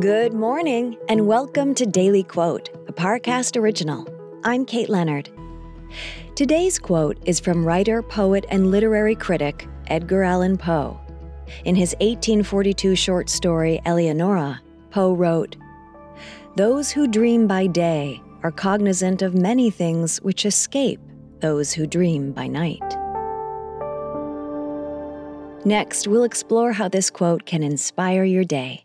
Good morning, and welcome to Daily Quote, a Parcast original. I'm Kate Leonard. Today's quote is from writer, poet, and literary critic Edgar Allan Poe. In his 1842 short story, Eleonora, Poe wrote, Those who dream by day are cognizant of many things which escape those who dream by night. Next, we'll explore how this quote can inspire your day.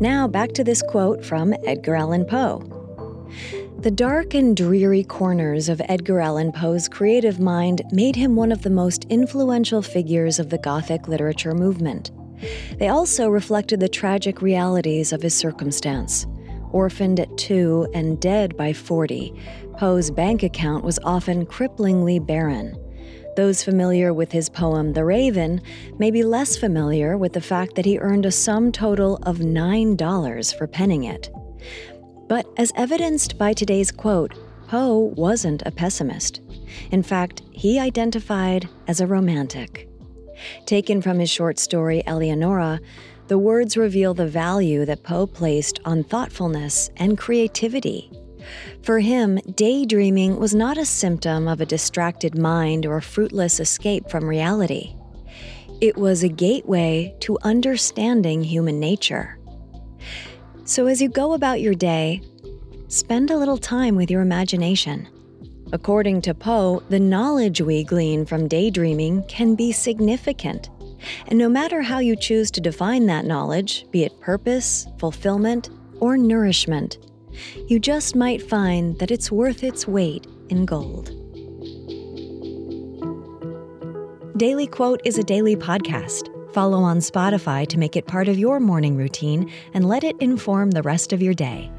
Now, back to this quote from Edgar Allan Poe. The dark and dreary corners of Edgar Allan Poe's creative mind made him one of the most influential figures of the Gothic literature movement. They also reflected the tragic realities of his circumstance. Orphaned at two and dead by 40, Poe's bank account was often cripplingly barren. Those familiar with his poem The Raven may be less familiar with the fact that he earned a sum total of $9 for penning it. But as evidenced by today's quote, Poe wasn't a pessimist. In fact, he identified as a romantic. Taken from his short story Eleonora, the words reveal the value that Poe placed on thoughtfulness and creativity. For him, daydreaming was not a symptom of a distracted mind or fruitless escape from reality. It was a gateway to understanding human nature. So, as you go about your day, spend a little time with your imagination. According to Poe, the knowledge we glean from daydreaming can be significant. And no matter how you choose to define that knowledge, be it purpose, fulfillment, or nourishment, you just might find that it's worth its weight in gold. Daily Quote is a daily podcast. Follow on Spotify to make it part of your morning routine and let it inform the rest of your day.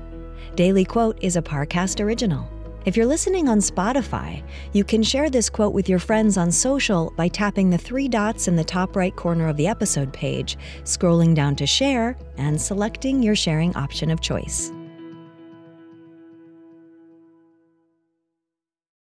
Daily Quote is a Parcast original. If you're listening on Spotify, you can share this quote with your friends on social by tapping the three dots in the top right corner of the episode page, scrolling down to share, and selecting your sharing option of choice.